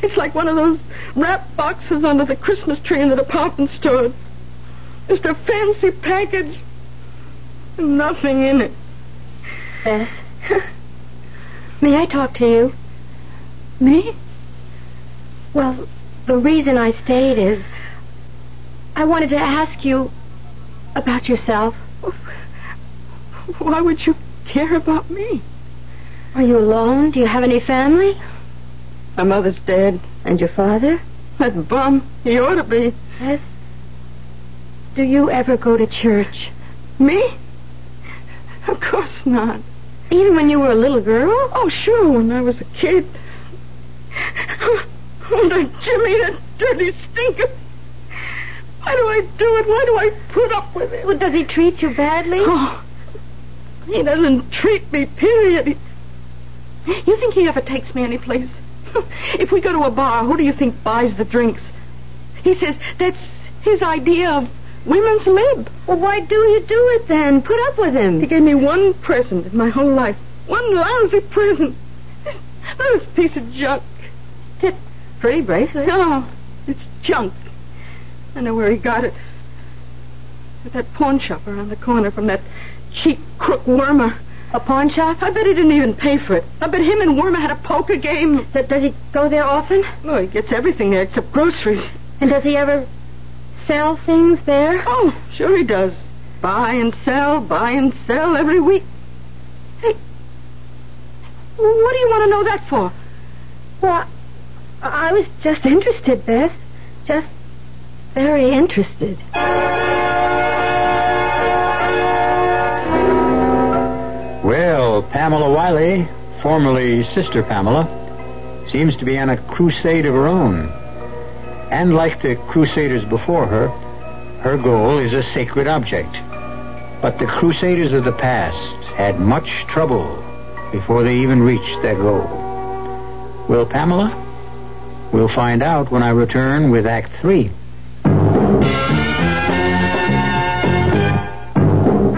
It's like one of those wrap boxes under the Christmas tree in the department store. Just a fancy package. Nothing in it. Bess, may I talk to you? Me? Well, the reason I stayed is I wanted to ask you About yourself? Why would you care about me? Are you alone? Do you have any family? My mother's dead. And your father? That bum. He ought to be. Yes. Do you ever go to church? Me? Of course not. Even when you were a little girl? Oh, sure, when I was a kid. Oh, that Jimmy, that dirty stinker. Why do I do it? Why do I put up with it? Well, does he treat you badly? Oh, he doesn't treat me, period. He... You think he ever takes me anyplace? if we go to a bar, who do you think buys the drinks? He says that's his idea of women's lib. Well, why do you do it then? Put up with him. He gave me one present in my whole life. One lousy present. This piece of junk. Tip, pretty bracelet. Oh, it's junk. I know where he got it. At that pawn shop around the corner from that cheap crook Wormer. A pawn shop? I bet he didn't even pay for it. I bet him and Wormer had a poker game. Th- does he go there often? Oh, he gets everything there except groceries. And does he ever sell things there? Oh, sure he does. Buy and sell, buy and sell every week. Hey, what do you want to know that for? Well, I, I was just interested, Bess. Just very interested. Well, Pamela Wiley, formerly Sister Pamela, seems to be on a crusade of her own. And like the crusaders before her, her goal is a sacred object. But the crusaders of the past had much trouble before they even reached their goal. Will Pamela? We'll find out when I return with Act Three.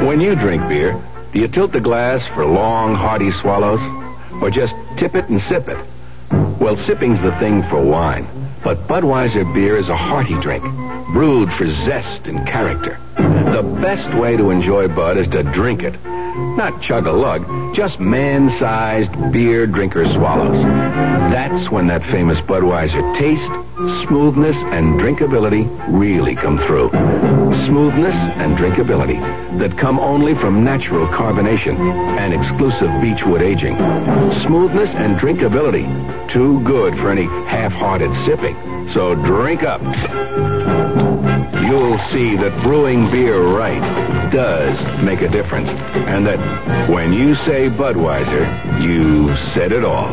When you drink beer, do you tilt the glass for long, hearty swallows? Or just tip it and sip it? Well, sipping's the thing for wine. But Budweiser beer is a hearty drink, brewed for zest and character. The best way to enjoy Bud is to drink it. Not chug a lug, just man-sized beer drinker swallows. That's when that famous Budweiser taste, smoothness, and drinkability really come through. Smoothness and drinkability that come only from natural carbonation and exclusive beechwood aging. Smoothness and drinkability, too good for any half-hearted sipping. So drink up. You'll see that brewing beer right does make a difference. And that when you say Budweiser, you said it all.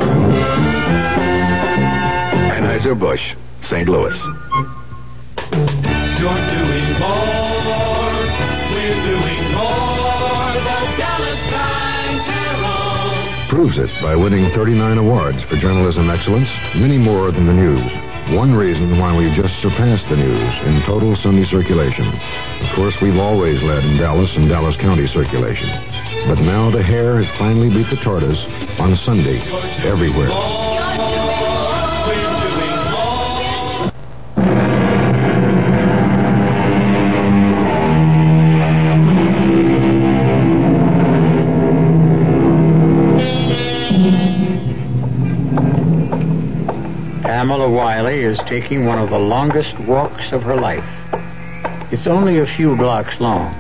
Anheuser-Busch, St. Louis. You're doing more. We're doing more. The Dallas Times Herald. Proves it by winning 39 awards for journalism excellence, many more than the news. One reason why we just surpassed the news in total Sunday circulation. Of course, we've always led in Dallas and Dallas County circulation. But now the hare has finally beat the tortoise on Sunday everywhere. Pamela Wiley is taking one of the longest walks of her life. It's only a few blocks long,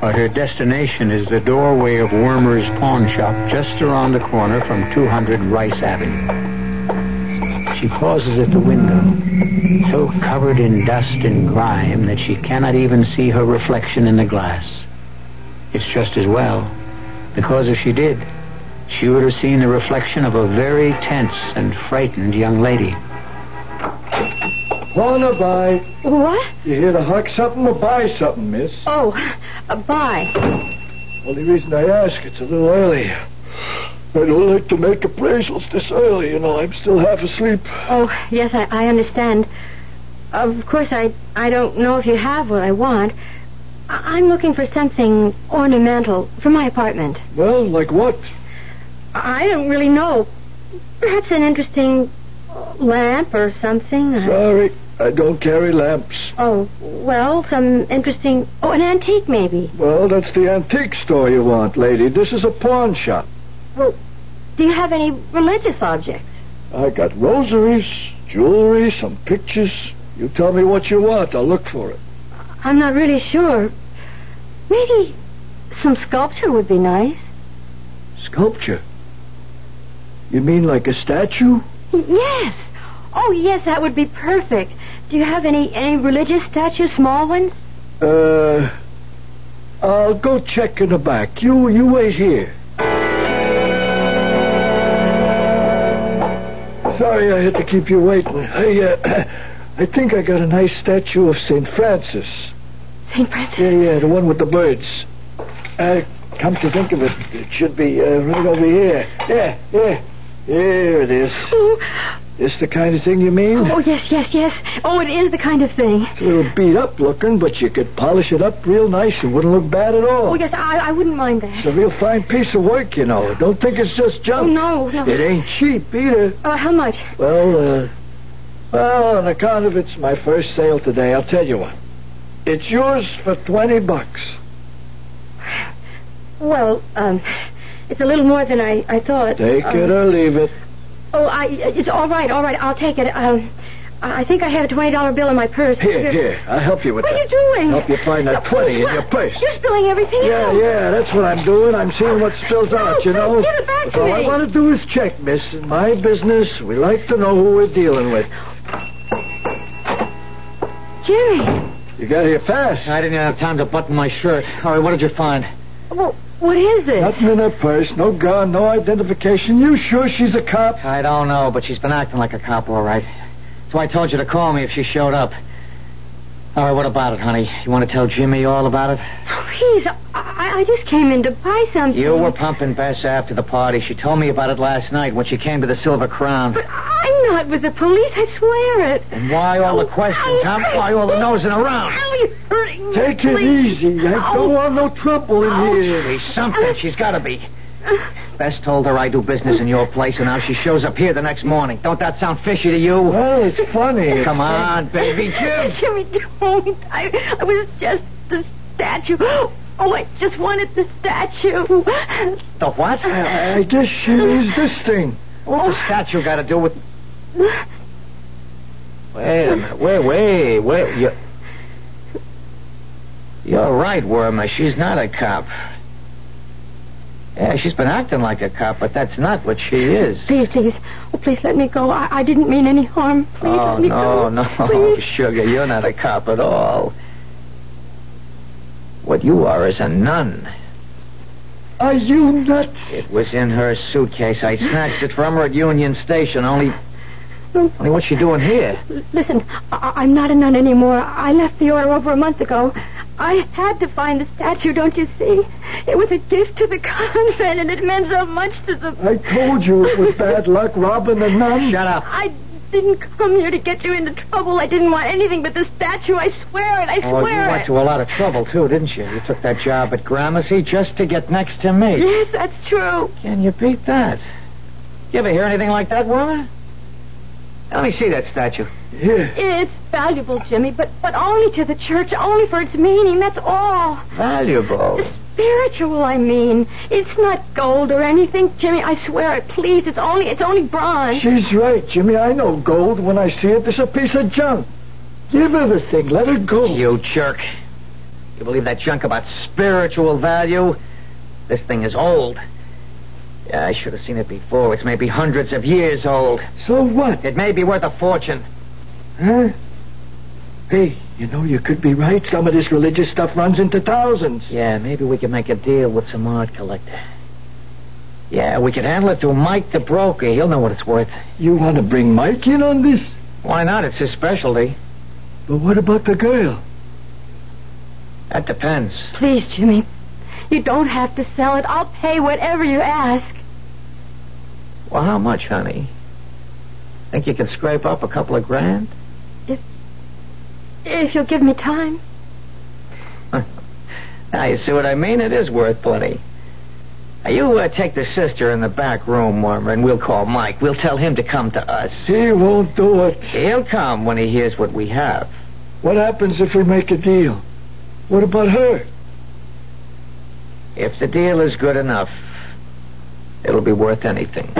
but her destination is the doorway of Wormer's Pawn Shop just around the corner from 200 Rice Avenue. She pauses at the window, so covered in dust and grime that she cannot even see her reflection in the glass. It's just as well, because if she did, she would have seen the reflection of a very tense and frightened young lady. Wanna buy? What? You here to huck something or buy something, miss? Oh, uh, buy. Only reason I ask, it's a little early. I don't like to make appraisals this early, you know. I'm still half asleep. Oh, yes, I, I understand. Of course, I I don't know if you have what I want. I- I'm looking for something ornamental for my apartment. Well, like what? I don't really know. Perhaps an interesting lamp or something. Sorry, I don't carry lamps. Oh, well, some interesting. Oh, an antique maybe. Well, that's the antique store you want, lady. This is a pawn shop. Well, do you have any religious objects? I got rosaries, jewelry, some pictures. You tell me what you want. I'll look for it. I'm not really sure. Maybe some sculpture would be nice. Sculpture? You mean like a statue? Yes. Oh, yes, that would be perfect. Do you have any any religious statues, small ones? Uh, I'll go check in the back. You you wait here. Sorry I had to keep you waiting. I uh, I think I got a nice statue of St. Francis. St. Francis? Yeah, yeah, the one with the birds. Uh, come to think of it, it should be uh, right over here. Yeah, yeah. Here it is. This the kind of thing you mean? Oh, yes, yes, yes. Oh, it is the kind of thing. It's a little beat up looking, but you could polish it up real nice. It wouldn't look bad at all. Oh, yes, I, I wouldn't mind that. It's a real fine piece of work, you know. Don't think it's just junk. Oh, no, no. It ain't cheap either. Uh, how much? Well, uh, well, on account of it's my first sale today, I'll tell you what. It's yours for 20 bucks. Well, um, it's a little more than I, I thought. Take Um, it or leave it. Oh, I, it's all right, all right. I'll take it. Um, I I think I have a twenty dollar bill in my purse. Here, here. I'll help you with that. What are you doing? Help you find that 20 in your purse. You're spilling everything Yeah, out. yeah, that's what I'm doing. I'm seeing what spills out, you know. give it back That's to all I want to do is check, miss. In my business, we like to know who we're dealing with. Jimmy. You got here fast. I didn't have time to button my shirt. All right, what did you find? Well, what is this? Nothing in her purse, no gun, no identification. You sure she's a cop? I don't know, but she's been acting like a cop, all right. So I told you to call me if she showed up. All right, what about it, honey? You want to tell Jimmy all about it? Please, I, I just came in to buy something. You were pumping Bess after the party. She told me about it last night when she came to the Silver Crown. But I'm not with the police. I swear it. And why all the oh, questions, huh? Why all the nosing around? Ow, you're hurting me. Take it please. easy. I don't oh. want no trouble in here. She's something. She's got to be. Uh. Bess told her I do business in your place, and now she shows up here the next morning. Don't that sound fishy to you? Well, it's funny. Come on, baby Jim. Jimmy, don't. I, I was just the statue. Oh, I just wanted the statue. The what? I, I guess she needs this thing. What's the statue got to do with... Wait a minute. Wait, wait, wait. You... You're right, Wormer. She's not a cop. Yeah, she's been acting like a cop, but that's not what she is. Please, please. Oh, please let me go. I, I didn't mean any harm. Please oh, let me no, go. no, Please. sugar, you're not a cop at all. What you are is a nun. Are you nuts? It was in her suitcase. I snatched it from her at Union Station. Only, only what's she doing here? Listen, I, I'm not a nun anymore. I left the order over a month ago. I had to find the statue, don't you see? It was a gift to the convent, and it meant so much to the... I told you it was bad luck robbing the nun. Shut up. I didn't come here to get you into trouble. I didn't want anything but the statue. I swear it. I swear it. Oh, you went it. to a lot of trouble, too, didn't you? You took that job at Gramercy just to get next to me. Yes, that's true. Can you beat that? You ever hear anything like that, woman? Let me see that statue. It's valuable, Jimmy, but but only to the church, only for its meaning. That's all. Valuable. Spiritual, I mean. It's not gold or anything, Jimmy. I swear it. Please, it's only it's only bronze. She's right, Jimmy. I know gold when I see it. It's a piece of junk. Give her the thing. Let her go. You jerk. You believe that junk about spiritual value? This thing is old. Yeah, I should have seen it before. It's maybe hundreds of years old. So what? It may be worth a fortune. Huh? Hey, you know, you could be right. Some of this religious stuff runs into thousands. Yeah, maybe we could make a deal with some art collector. Yeah, we could handle it through Mike the broker. He'll know what it's worth. You want to bring Mike in on this? Why not? It's his specialty. But what about the girl? That depends. Please, Jimmy. You don't have to sell it. I'll pay whatever you ask. Well, how much, honey? Think you can scrape up a couple of grand? If you'll give me time. Now, you see what I mean? It is worth plenty. Now, you uh, take the sister in the back room, Wormer, and we'll call Mike. We'll tell him to come to us. He won't do it. He'll come when he hears what we have. What happens if we make a deal? What about her? If the deal is good enough, it'll be worth anything.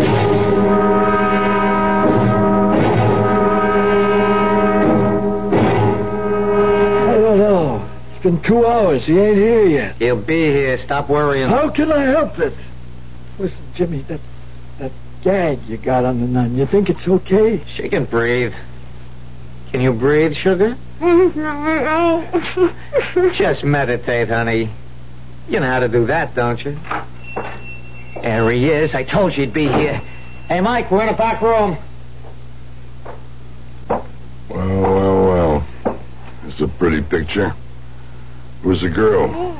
It's been two hours. He ain't here yet. He'll be here. Stop worrying. How can I help it? Listen, Jimmy, that that gag you got on the nun, you think it's okay? She can breathe. Can you breathe, sugar? Just meditate, honey. You know how to do that, don't you? There he is. I told you he'd be here. Hey, Mike, we're in a back room. Well, well, well. It's a pretty picture. Who's the girl?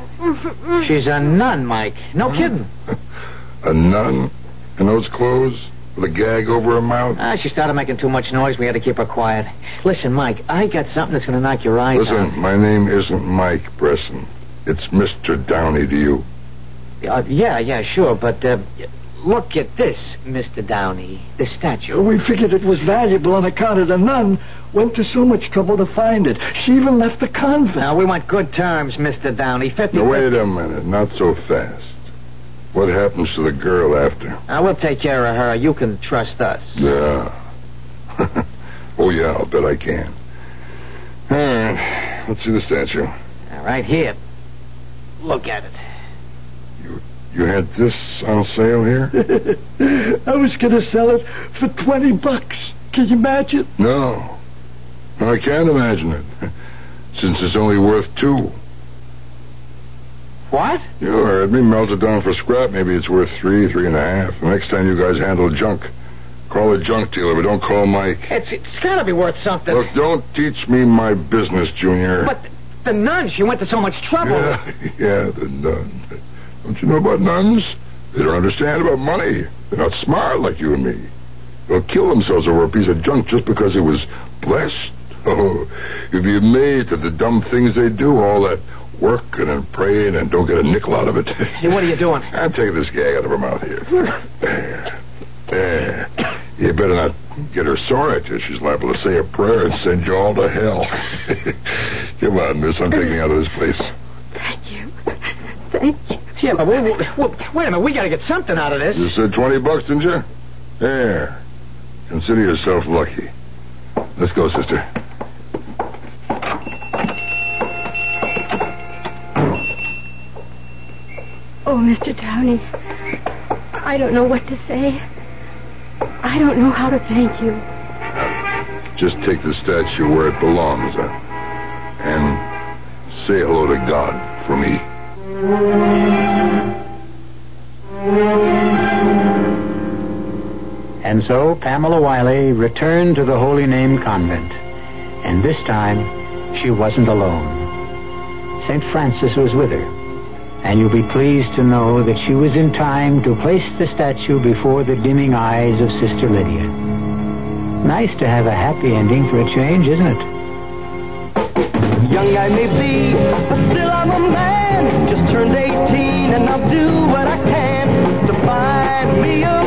She's a nun, Mike. No kidding. A nun? In those clothes? With a gag over her mouth? Ah, she started making too much noise. We had to keep her quiet. Listen, Mike, I got something that's going to knock your eyes out. Listen, my name isn't Mike Bresson. It's Mr. Downey to you. Uh, yeah, yeah, sure, but uh, look at this, Mr. Downey. The statue. We figured it was valuable on account of the nun. Went to so much trouble to find it. She even left the convent. Now, we want good terms, Mr. Downey. 50 Now, wait a minute. Not so fast. What happens to the girl after? Now, we'll take care of her. You can trust us. Yeah. oh, yeah, I'll bet I can. All right. Let's see the statue. All right, here. Look at it. You had this on sale here? I was going to sell it for 20 bucks. Can you imagine? No. No, I can't imagine it. Since it's only worth two. What? You heard me. Melt it down for scrap. Maybe it's worth three, three and a half. The next time you guys handle junk, call a junk dealer, but don't call Mike. It's it's got to be worth something. Look, don't teach me my business, Junior. But the nun, she went to so much trouble. Yeah, yeah, the nun. Don't you know about nuns? They don't understand about money. They're not smart like you and me. They'll kill themselves over a piece of junk just because it was blessed. Oh, you'd be amazed at the dumb things they do, all that working and praying and don't get a nickel out of it. Hey, what are you doing? I'm taking this gag out of her mouth here. There. Eh, there. You better not get her sore at you. She's liable to say a prayer and send you all to hell. Come on, miss. I'm taking you out of this place. Thank you. Thank you. Yeah, but wait, wait, wait, wait a minute. We got to get something out of this. You said 20 bucks, didn't you? There. Consider yourself lucky. Let's go, sister. Oh, Mr. Downey, I don't know what to say. I don't know how to thank you. Just take the statue where it belongs, uh, and say hello to God for me. And so Pamela Wiley returned to the Holy Name Convent. And this time, she wasn't alone. St. Francis was with her. And you'll be pleased to know that she was in time to place the statue before the dimming eyes of Sister Lydia. Nice to have a happy ending for a change, isn't it? Young I may be, but still I'm a man. Turned 18 and I'll do what I can to find me a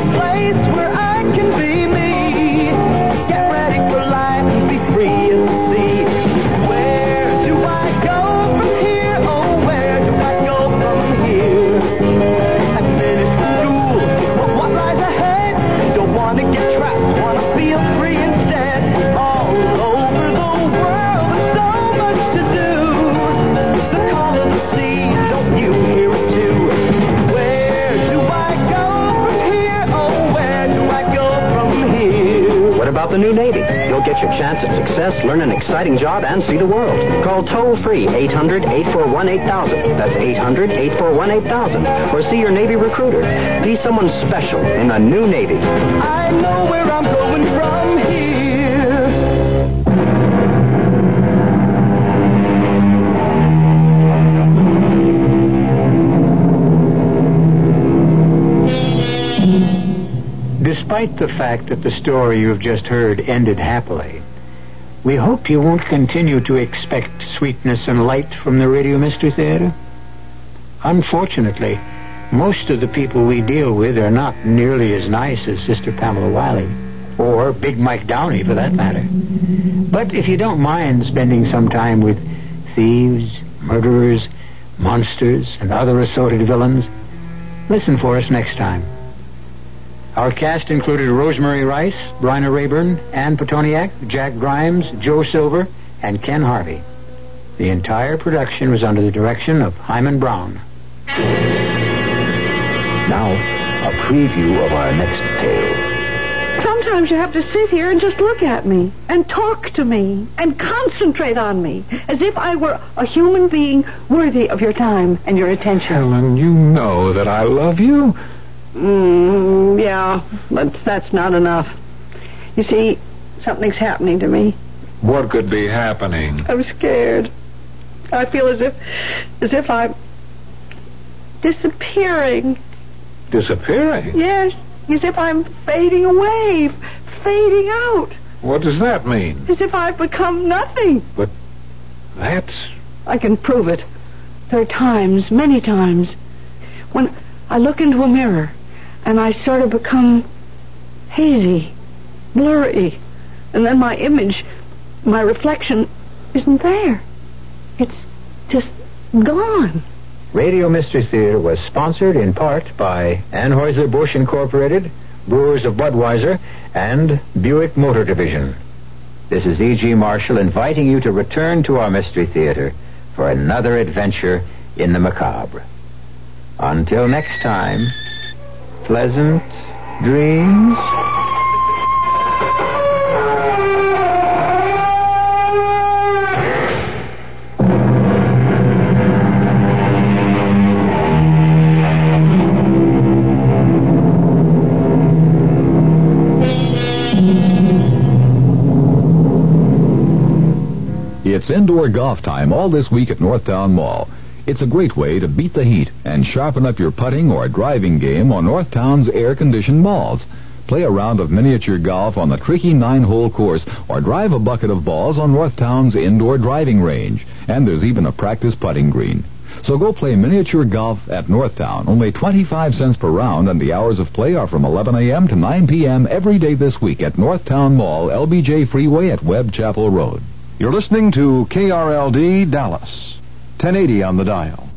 the new Navy? You'll get your chance at success, learn an exciting job, and see the world. Call toll free 800 841 8000. That's 800 841 8000. Or see your Navy recruiter. Be someone special in the new Navy. I know where I'm going from here. Despite the fact that the story you've just heard ended happily, we hope you won't continue to expect sweetness and light from the Radio Mystery Theater. Unfortunately, most of the people we deal with are not nearly as nice as Sister Pamela Wiley, or Big Mike Downey for that matter. But if you don't mind spending some time with thieves, murderers, monsters, and other assorted villains, listen for us next time. Our cast included Rosemary Rice, Bryna Raeburn, Ann Pitoniak, Jack Grimes, Joe Silver, and Ken Harvey. The entire production was under the direction of Himan Brown. Now, a preview of our next tale. Sometimes you have to sit here and just look at me and talk to me and concentrate on me as if I were a human being worthy of your time and your attention. Helen, you know that I love you. Mm, yeah, but that's not enough. You see, something's happening to me. What could be happening? I'm scared. I feel as if, as if I'm disappearing. Disappearing? Yes, as if I'm fading away, fading out, What does that mean? as if I've become nothing. But that's I can prove it. There are times, many times, when I look into a mirror and I sort of become hazy, blurry, and then my image, my reflection, isn't there. It's just gone. Radio Mystery Theater was sponsored in part by Anheuser-Busch Incorporated, Brewers of Budweiser, and Buick Motor Division. This is E.G. Marshall inviting you to return to our Mystery Theater for another adventure in the macabre. Until next time, pleasant dreams. It's indoor golf time all this week at Northtown Mall. It's a great way to beat the heat and sharpen up your putting or driving game on Northtown's air-conditioned balls. Play a round of miniature golf on the tricky nine-hole course or drive a bucket of balls on Northtown's indoor driving range. And there's even a practice putting green. So go play miniature golf at Northtown. Only 25 cents per round and the hours of play are from 11 a.m. to 9 p.m. every day this week at Northtown Mall, LBJ Freeway at Webb Chapel Road. You're listening to KRLD Dallas, 1080 on the dial.